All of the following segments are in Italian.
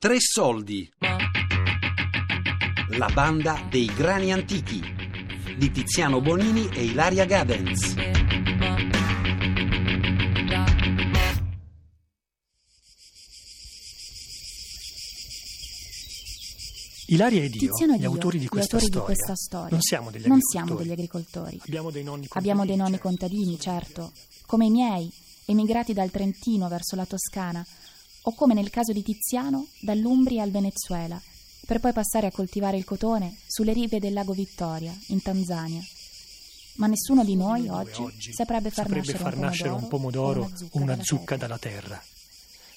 Tre soldi. La banda dei grani antichi di Tiziano Bonini e Ilaria Gadens. Ilaria ed io, Tiziano ed gli io, autori di gli questa, autori di storia, questa storia, non siamo degli non agricoltori. siamo degli agricoltori. Abbiamo dei nonni contadini. Abbiamo dei nonni certo. contadini, certo, come i miei, emigrati dal Trentino verso la Toscana, o come nel caso di Tiziano, dall'Umbria al Venezuela, per poi passare a coltivare il cotone sulle rive del lago Vittoria, in Tanzania. Ma nessuno di noi Due oggi, saprebbe far, saprebbe nascere, far un nascere un pomodoro o una zucca dalla dalla terra.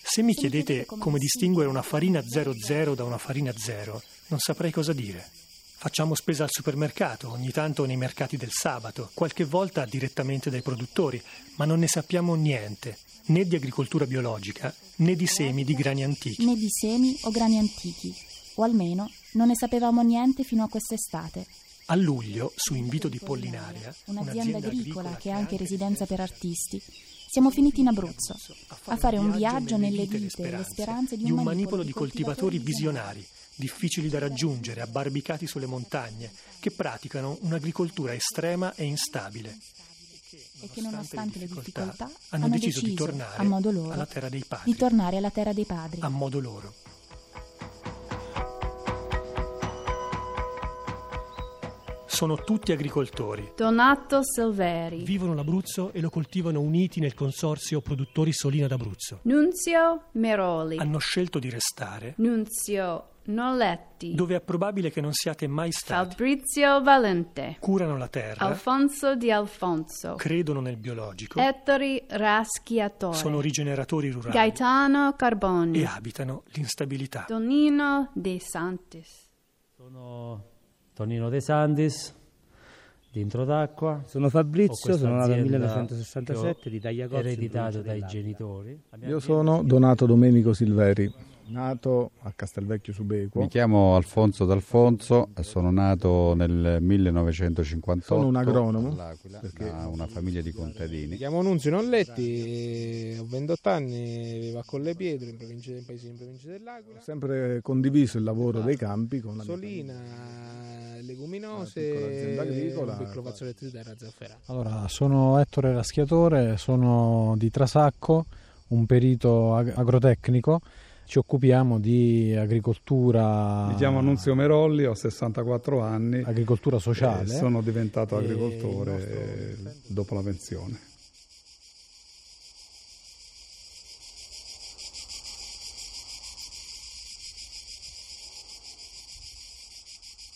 Se mi chiedete come distinguere una farina 00 da una farina 0, non saprei cosa dire. Facciamo spesa al supermercato, ogni tanto nei mercati del sabato, qualche volta direttamente dai produttori, ma non ne sappiamo niente, né di agricoltura biologica, né di semi di grani antichi. né di semi o grani antichi, o almeno non ne sapevamo niente fino a quest'estate. A luglio, su invito di Pollinaria, un'azienda agricola che è anche residenza per artisti, siamo finiti in Abruzzo a fare un viaggio nelle vite e le speranze di un manipolo di coltivatori visionari, difficili da raggiungere, abbarbicati sulle montagne, che praticano un'agricoltura estrema e instabile. E che nonostante le difficoltà hanno deciso di tornare a modo loro alla terra dei padri, di tornare alla terra dei padri. a modo loro. Sono tutti agricoltori. Donato Silveri, Vivono l'Abruzzo e lo coltivano uniti nel consorzio Produttori Solina d'Abruzzo. Nunzio Meroli, Hanno scelto di restare Nunzio Noletti, dove è probabile che non siate mai stati. Fabrizio Valente, Curano la terra, Alfonso Di Alfonso, credono nel biologico, Ettore Raschiatore, sono rigeneratori rurali Gaetano Carboni, e abitano l'instabilità. Tonino De Santis. Sono Tonino De Santis, dentro d'acqua. Sono Fabrizio, sono nato nel azienda 1967 che ho di Tagliacozzi. Ereditato dai genitori. Io sono Donato Domenico Silveri, nato a Castelvecchio Subequo. Mi chiamo Alfonso D'Alfonso e sono nato nel 1958 Sono un agronomo, da una famiglia di contadini. Mi chiamo Nunzio Nolletti, ho 28 anni, vivo a Colle Pietro, in provincia, in paese in provincia dell'Aquila. Ho sempre condiviso il lavoro dei campi con la Solina, leguminose, piccola azienda agricola. un piccolo fazzoletto di terra zafferana. Allora, sono Ettore Raschiatore, sono di Trasacco, un perito ag- agrotecnico. Ci occupiamo di agricoltura, Mi chiamo Nunzio Merolli, ho 64 anni. agricoltura e sociale. sono diventato agricoltore eh, nostro- dopo la pensione.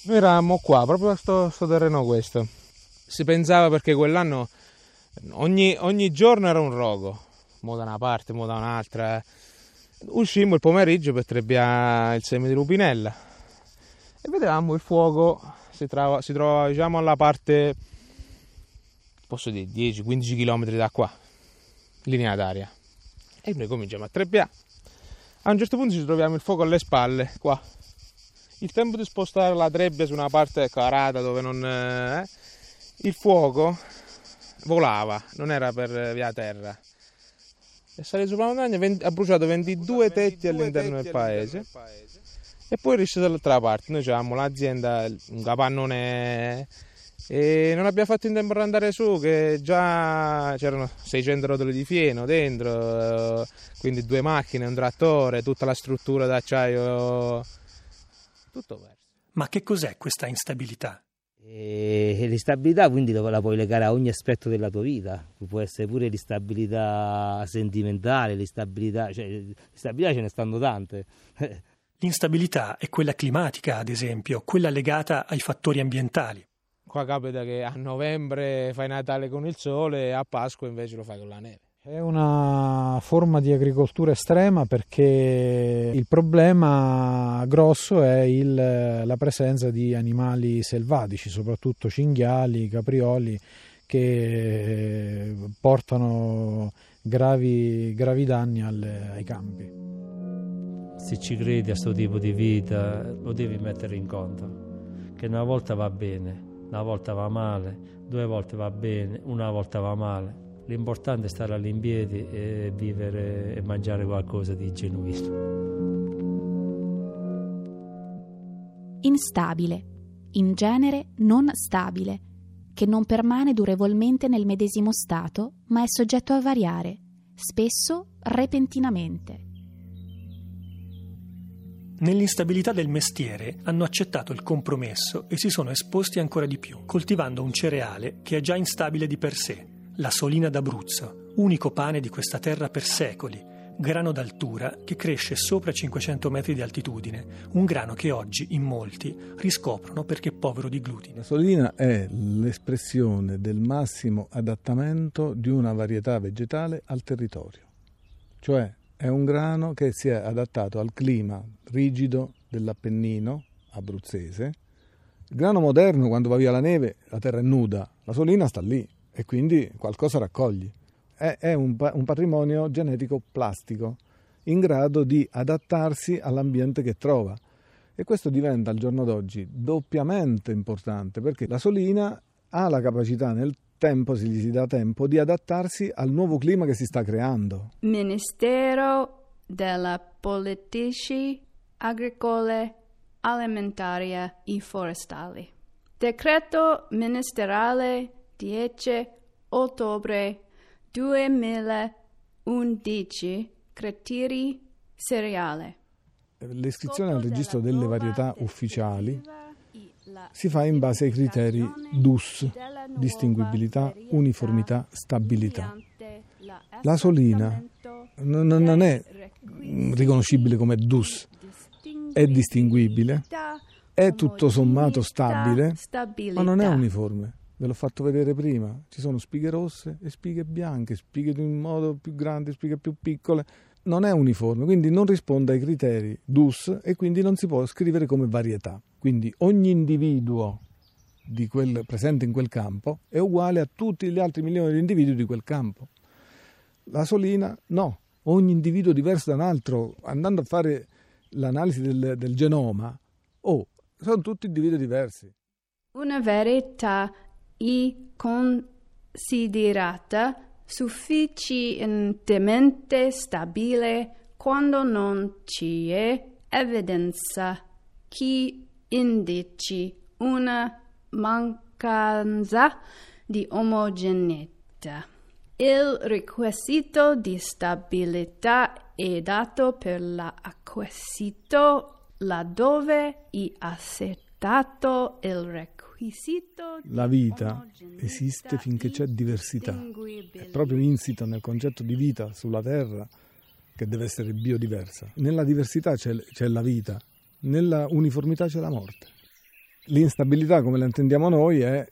Noi eravamo qua, proprio a sto, sto terreno questo. Si pensava perché quell'anno ogni, ogni giorno era un rogo, mo da una parte, mo da un'altra. Uscimmo il pomeriggio per trebbiare il seme di lupinella e vedevamo il fuoco, si, trova- si trovava diciamo alla parte, posso dire 10-15 km da qua, linea d'aria. E noi cominciamo a trebbiare. A un certo punto ci troviamo il fuoco alle spalle, qua. Il tempo di spostare la trebbia su una parte carata dove non... eh, il fuoco volava, non era per via terra. È salito sulla montagna, ven- ha bruciato 22 tetti all'interno del paese e poi è risceso dall'altra parte. Noi avevamo l'azienda, un capannone e non abbiamo fatto in tempo ad andare su che già c'erano 600 rotoli di fieno dentro, eh, quindi due macchine, un trattore, tutta la struttura d'acciaio, tutto perso. Ma che cos'è questa instabilità? E l'instabilità quindi la la puoi legare a ogni aspetto della tua vita, può essere pure l'instabilità sentimentale, l'instabilità, cioè l'instabilità ce ne stanno tante. L'instabilità è quella climatica, ad esempio, quella legata ai fattori ambientali. Qua capita che a novembre fai Natale con il sole e a Pasqua invece lo fai con la neve. È una forma di agricoltura estrema perché il problema grosso è il- la presenza di animali selvatici, soprattutto cinghiali, caprioli, che portano gravi, gravi danni alle- ai campi. Se ci credi a questo tipo di vita, lo devi mettere in conto. Che una volta va bene, una volta va male, due volte va bene, una volta va male. L'importante è stare all'impiedi e vivere e mangiare qualcosa di genuino. instabile, in genere non stabile, che non permane durevolmente nel medesimo stato, ma è soggetto a variare, spesso repentinamente. Nell'instabilità del mestiere hanno accettato il compromesso e si sono esposti ancora di più, coltivando un cereale che è già instabile di per sé, la solina d'Abruzzo, unico pane di questa terra per secoli, grano d'altura che cresce sopra 500 metri di altitudine, un grano che oggi in molti riscoprono perché povero di glutine. La solina è l'espressione del massimo adattamento di una varietà vegetale al territorio, cioè è un grano che si è adattato al clima rigido dell'Appennino abruzzese. Il grano moderno, quando va via la neve, la terra è nuda, la solina sta lì e quindi qualcosa raccogli. È, è un, un patrimonio genetico plastico in grado di adattarsi all'ambiente che trova. E questo diventa al giorno d'oggi doppiamente importante perché la solina ha la capacità nel tempo, se gli si dà tempo, di adattarsi al nuovo clima che si sta creando. Ministero della Politici Agricole, Alimentari e Forestali. Decreto ministeriale 10 ottobre 2011 criteri cereale. L'iscrizione al registro delle varietà ufficiali si fa in base ai criteri DUS, distinguibilità, uniformità, stabilità. La solina non è riconoscibile come DUS, è distinguibile, è tutto sommato stabile, ma non è uniforme. Ve l'ho fatto vedere prima, ci sono spighe rosse e spighe bianche, spighe di un modo più grande, spighe più piccole. Non è uniforme, quindi non risponde ai criteri DUS e quindi non si può scrivere come varietà. Quindi ogni individuo quel, presente in quel campo è uguale a tutti gli altri milioni di individui di quel campo. La solina no, ogni individuo diverso da un altro, andando a fare l'analisi del, del genoma, oh, sono tutti individui diversi. Una verità e considerata sufficientemente stabile quando non c'è evidenza che indici una mancanza di omogeneità. Il requisito di stabilità è dato per l'acquisito laddove è accettato il requisito la vita esiste finché c'è diversità. È proprio insito nel concetto di vita sulla Terra che deve essere biodiversa. Nella diversità c'è, c'è la vita, nella uniformità c'è la morte. L'instabilità, come la intendiamo noi, è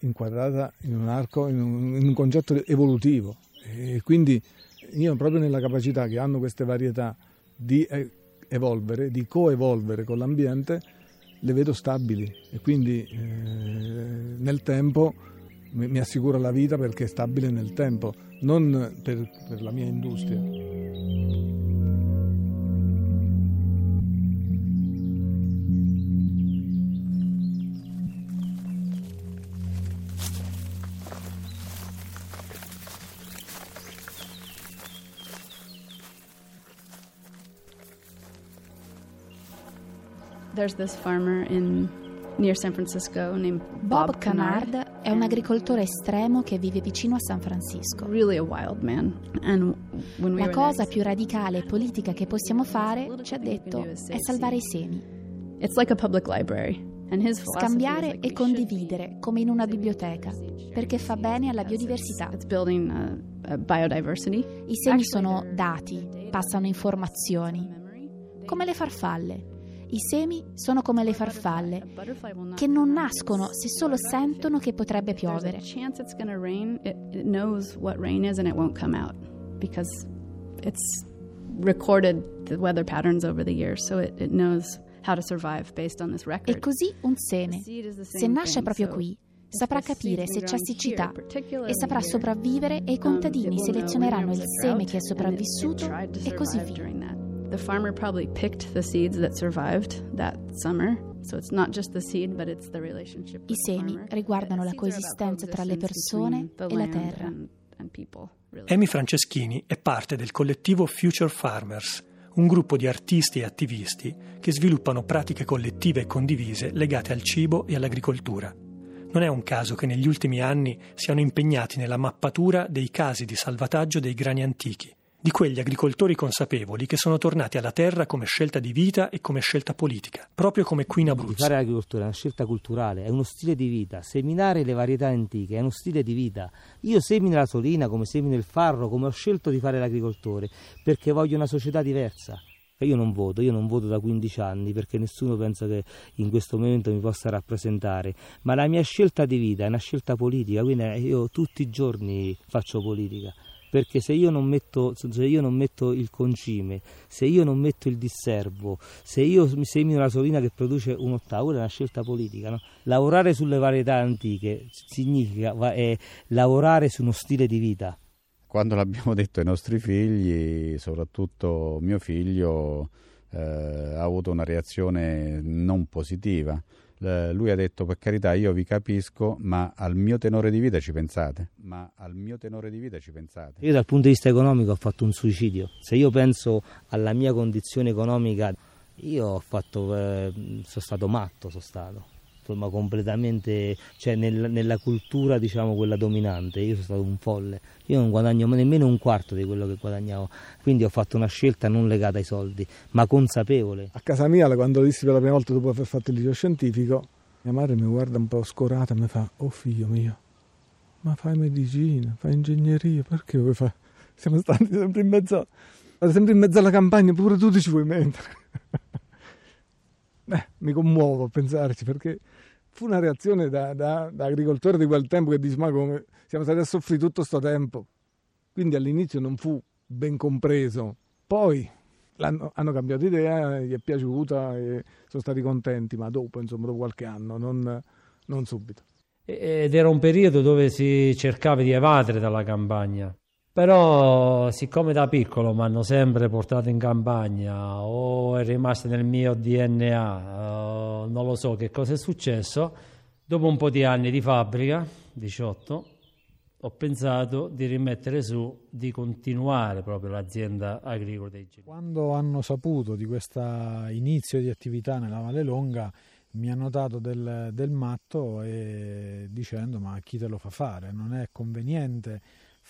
inquadrata in un arco, in un, in un concetto evolutivo. E quindi io proprio nella capacità che hanno queste varietà di evolvere, di coevolvere con l'ambiente, le vedo stabili e quindi eh, nel tempo mi, mi, assicura la vita perché è stabile nel tempo, non per, per la mia industria. There's this farmer in near San Francisco named Bob, Bob Canard è un agricoltore estremo che vive vicino a San Francisco. Really a wild man. And when we La cosa più radicale e politica che possiamo fare, ci ha detto, è salvare i semi. It's like a public library. Scambiare e condividere, come in una biblioteca, perché fa bene alla biodiversità. I semi sono dati, passano informazioni, come le farfalle. I semi sono come le farfalle, che non nascono se solo sentono che potrebbe piovere. chance it's going to rain. It, it knows what rain is and it won't come out because it's recorded the weather patterns over the years, so it, it knows how to survive based on this record. E così un seme, se nasce proprio qui, saprà capire se c'è siccità e saprà sopravvivere e i um, contadini selezioneranno il seme che è sopravvissuto e così via. The farmer probably picked the seeds that survived that summer, so it's not just the seed, but it's the relationship. I semi riguardano la coesistenza tra le persone e la terra. Amy Franceschini è parte del collettivo Future Farmers, un gruppo di artisti e attivisti che sviluppano pratiche collettive e condivise legate al cibo e all'agricoltura. Non è un caso che negli ultimi anni siano impegnati nella mappatura dei casi di salvataggio dei grani antichi, di quegli agricoltori consapevoli che sono tornati alla terra come scelta di vita e come scelta politica, proprio come qui in Abruzzo. Fare agricoltura è una scelta culturale, è uno stile di vita. Seminare le varietà antiche è uno stile di vita. Io semino la solina come semino il farro, come ho scelto di fare l'agricoltore, perché voglio una società diversa. Io non voto, io non voto da 15 anni perché nessuno pensa che in questo momento mi possa rappresentare, ma la mia scelta di vita è una scelta politica, quindi io tutti i giorni faccio politica. Perché se io, non metto, io non metto il concime, se io non metto il disservo, se io semino la solina che produce un ottavo, è una scelta politica. No? Lavorare sulle varietà antiche significa lavorare su uno stile di vita. Quando l'abbiamo detto ai nostri figli, soprattutto mio figlio, eh, ha avuto una reazione non positiva. Eh, lui ha detto per carità io vi capisco ma al mio tenore di vita ci pensate? Ma al mio tenore di vita ci pensate? Io dal punto di vista economico ho fatto un suicidio. Se io penso alla mia condizione economica io ho fatto eh, sono stato matto sono stato insomma completamente cioè nel, nella cultura diciamo quella dominante. Io sono stato un folle. Io non guadagno nemmeno un quarto di quello che guadagnavo. Quindi ho fatto una scelta non legata ai soldi ma consapevole. A casa mia quando dissi per la prima volta dopo aver fatto il liceo scientifico mia madre mi guarda un po' scorata e mi fa oh figlio mio ma fai medicina fai ingegneria perché vuoi fare siamo stati sempre in mezzo sempre in mezzo alla campagna pure tu ti ci vuoi mettere. Eh, mi commuovo a pensarci perché fu una reazione da, da, da, agricoltore di quel tempo che dice ma come siamo stati a soffrire tutto questo tempo. Quindi all'inizio non fu ben compreso. Poi hanno cambiato idea gli è piaciuta e sono stati contenti ma dopo insomma dopo qualche anno non, non subito. Ed era un periodo dove si cercava di evadere dalla campagna però siccome da piccolo mi hanno sempre portato in campagna o è rimasto nel mio DNA, uh, non lo so che cosa è successo, dopo un po' di anni di fabbrica, 18, ho pensato di rimettere su, di continuare proprio l'azienda agricola dei genitori. Quando hanno saputo di questo inizio di attività nella Valle Longa, mi hanno dato del, del matto e dicendo ma chi te lo fa fare? Non è conveniente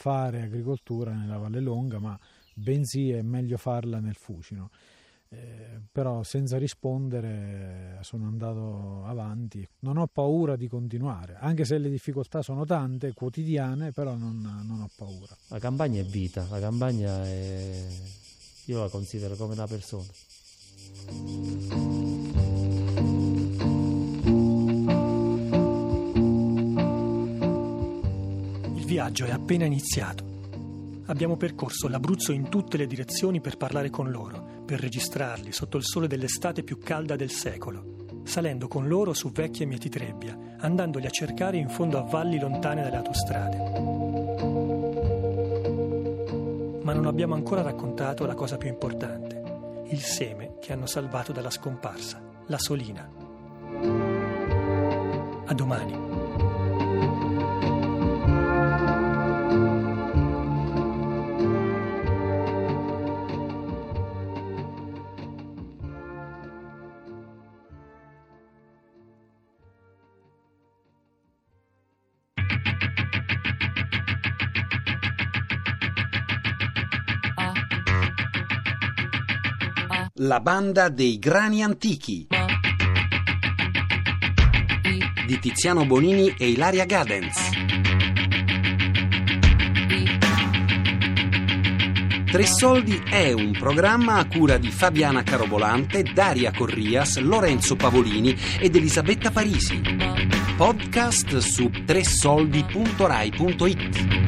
fare agricoltura nella Valle Longa, ma bensì è meglio farla nel Fucino. Eh, però senza rispondere sono andato avanti. Non ho paura di continuare, anche se le difficoltà sono tante, quotidiane, però non, non ho paura. La campagna è vita, la campagna è... io la considero come una persona. Viaggio è appena iniziato. Abbiamo percorso l'Abruzzo in tutte le direzioni per parlare con loro, per registrarli sotto il sole dell'estate più calda del secolo, salendo con loro su vecchie mietitrebbia, andandoli a cercare in fondo a valli lontane dalle autostrade. Ma non abbiamo ancora raccontato la cosa più importante, il seme che hanno salvato dalla scomparsa, la solina. A domani. La banda dei grani antichi di Tiziano Bonini e Ilaria Gadens. Tre Soldi è un programma a cura di Fabiana Carobolante, Daria Corrias, Lorenzo Pavolini ed Elisabetta Parisi. Podcast su tressoldi.rai.it.